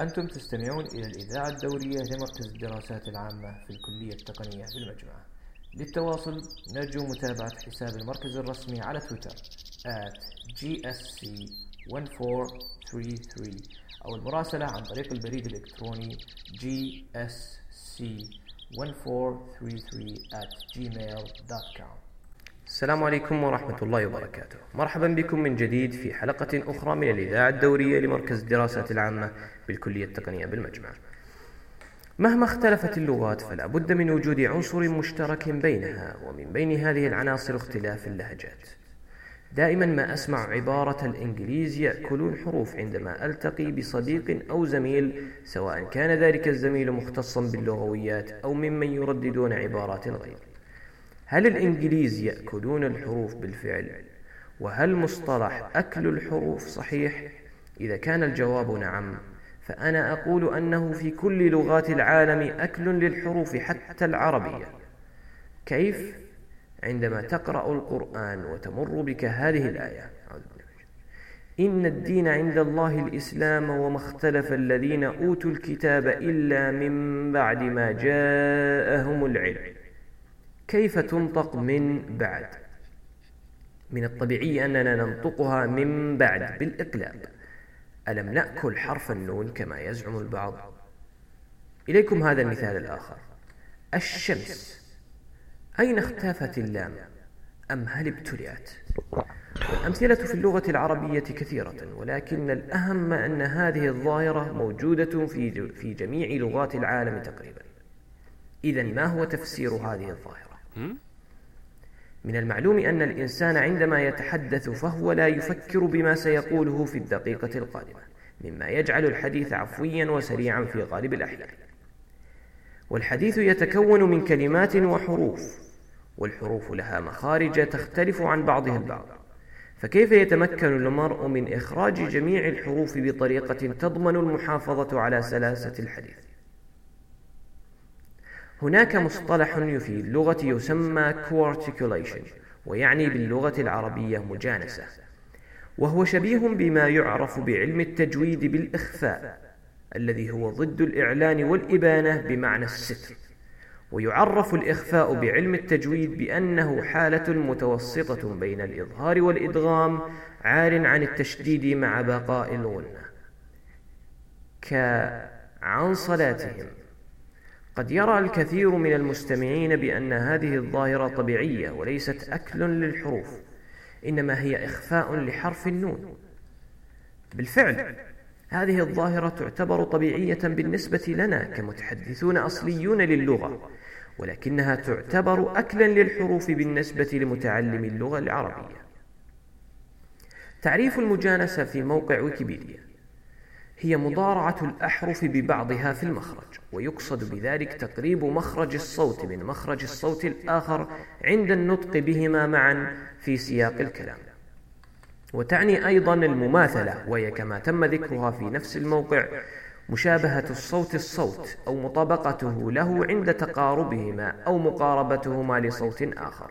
أنتم تستمعون إلى الإذاعة الدورية لمركز الدراسات العامة في الكلية التقنية في المجمع. للتواصل نرجو متابعة حساب المركز الرسمي على تويتر at gsc1433 أو المراسلة عن طريق البريد الإلكتروني gsc1433 at gmail.com السلام عليكم ورحمة الله وبركاته. مرحبا بكم من جديد في حلقة أخرى من الإذاعة الدورية لمركز الدراسات العامة بالكلية التقنية بالمجمع. مهما اختلفت اللغات فلا بد من وجود عنصر مشترك بينها ومن بين هذه العناصر اختلاف اللهجات. دائما ما أسمع عبارة الإنجليز يأكلون حروف عندما ألتقي بصديق أو زميل سواء كان ذلك الزميل مختصا باللغويات أو ممن يرددون عبارات غير هل الإنجليز يأكلون الحروف بالفعل؟ وهل مصطلح أكل الحروف صحيح؟ إذا كان الجواب نعم فأنا أقول أنه في كل لغات العالم أكل للحروف حتى العربية كيف؟ عندما تقرأ القرآن وتمر بك هذه الآية إن الدين عند الله الإسلام وما اختلف الذين أوتوا الكتاب إلا من بعد ما جاءهم العلم كيف تنطق من بعد؟ من الطبيعي أننا ننطقها من بعد بالإقلاب. ألم نأكل حرف النون كما يزعم البعض؟ إليكم هذا المثال الآخر. الشمس. أين اختفت اللام؟ أم هل ابتلعت الأمثلة في اللغة العربية كثيرة ولكن الأهم أن هذه الظاهرة موجودة في في جميع لغات العالم تقريبا. إذا ما هو تفسير هذه الظاهرة؟ من المعلوم أن الإنسان عندما يتحدث فهو لا يفكر بما سيقوله في الدقيقة القادمة مما يجعل الحديث عفويا وسريعا في غالب الأحيان. والحديث يتكون من كلمات وحروف والحروف لها مخارج تختلف عن بعضها البعض. فكيف يتمكن المرء من إخراج جميع الحروف بطريقة تضمن المحافظة على سلاسة الحديث؟ هناك مصطلح في اللغة يسمى coarticulation ويعني باللغة العربية مجانسة وهو شبيه بما يعرف بعلم التجويد بالإخفاء الذي هو ضد الإعلان والإبانة بمعنى الستر ويعرف الإخفاء بعلم التجويد بأنه حالة متوسطة بين الإظهار والإدغام عار عن التشديد مع بقاء الغنة. كعن صلاتهم. قد يرى الكثير من المستمعين بأن هذه الظاهرة طبيعية وليست أكل للحروف إنما هي إخفاء لحرف النون. بالفعل هذه الظاهرة تعتبر طبيعية بالنسبة لنا كمتحدثون أصليون للغة ولكنها تعتبر أكلا للحروف بالنسبة لمتعلم اللغة العربية. تعريف المجانسة في موقع ويكيبيديا. هي مضارعة الأحرف ببعضها في المخرج ويقصد بذلك تقريب مخرج الصوت من مخرج الصوت الآخر عند النطق بهما معا في سياق الكلام. وتعني أيضا المماثلة وهي كما تم ذكرها في نفس الموقع مشابهة الصوت الصوت أو مطابقته له عند تقاربهما أو مقاربتهما لصوت آخر.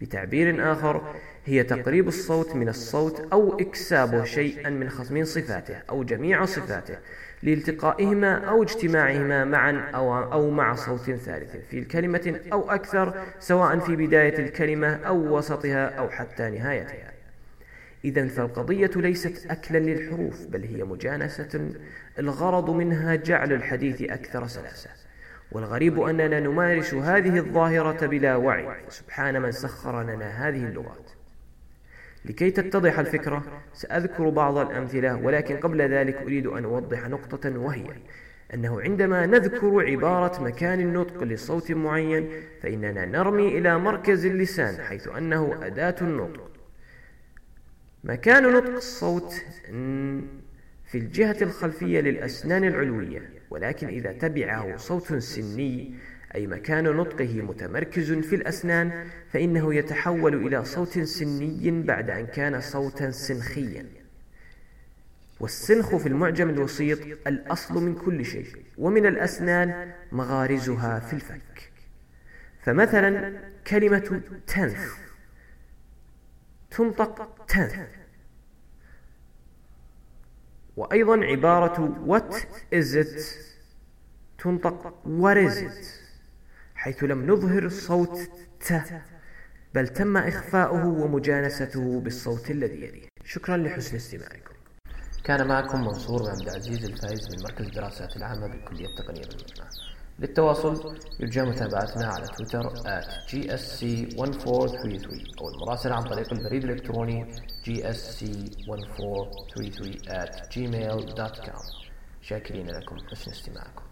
بتعبير آخر هي تقريب الصوت من الصوت أو إكسابه شيئا من من صفاته أو جميع صفاته لالتقائهما أو اجتماعهما معا أو, أو مع صوت ثالث في الكلمة أو أكثر سواء في بداية الكلمة أو وسطها أو حتى نهايتها. إذا فالقضية ليست أكلا للحروف بل هي مجانسة الغرض منها جعل الحديث أكثر سلاسة. والغريب أننا نمارس هذه الظاهرة بلا وعي. سبحان من سخر لنا هذه اللغات. لكي تتضح الفكرة سأذكر بعض الأمثلة ولكن قبل ذلك أريد أن أوضح نقطة وهي أنه عندما نذكر عبارة مكان النطق لصوت معين فإننا نرمي إلى مركز اللسان حيث أنه أداة النطق. مكان نطق الصوت في الجهة الخلفية للأسنان العلوية ولكن إذا تبعه صوت سني أي مكان نطقه متمركز في الأسنان فإنه يتحول إلى صوت سني بعد أن كان صوتا سنخيا. والسنخ في المعجم الوسيط الأصل من كل شيء ومن الأسنان مغارزها في الفك. فمثلا كلمة تنث تنطق تنث وأيضا عبارة what is it تنطق what is it حيث لم نظهر الصوت ت بل تم إخفاؤه ومجانسته بالصوت الذي يليه. شكرا لحسن استماعكم. كان معكم منصور عبد العزيز الفائز من مركز الدراسات العامة بالكلية التقنية بالمجمع للتواصل يرجى متابعتنا على تويتر at gsc1433 أو المراسلة عن طريق البريد الإلكتروني gsc1433 at gmail.com شاكرين لكم حسن استماعكم.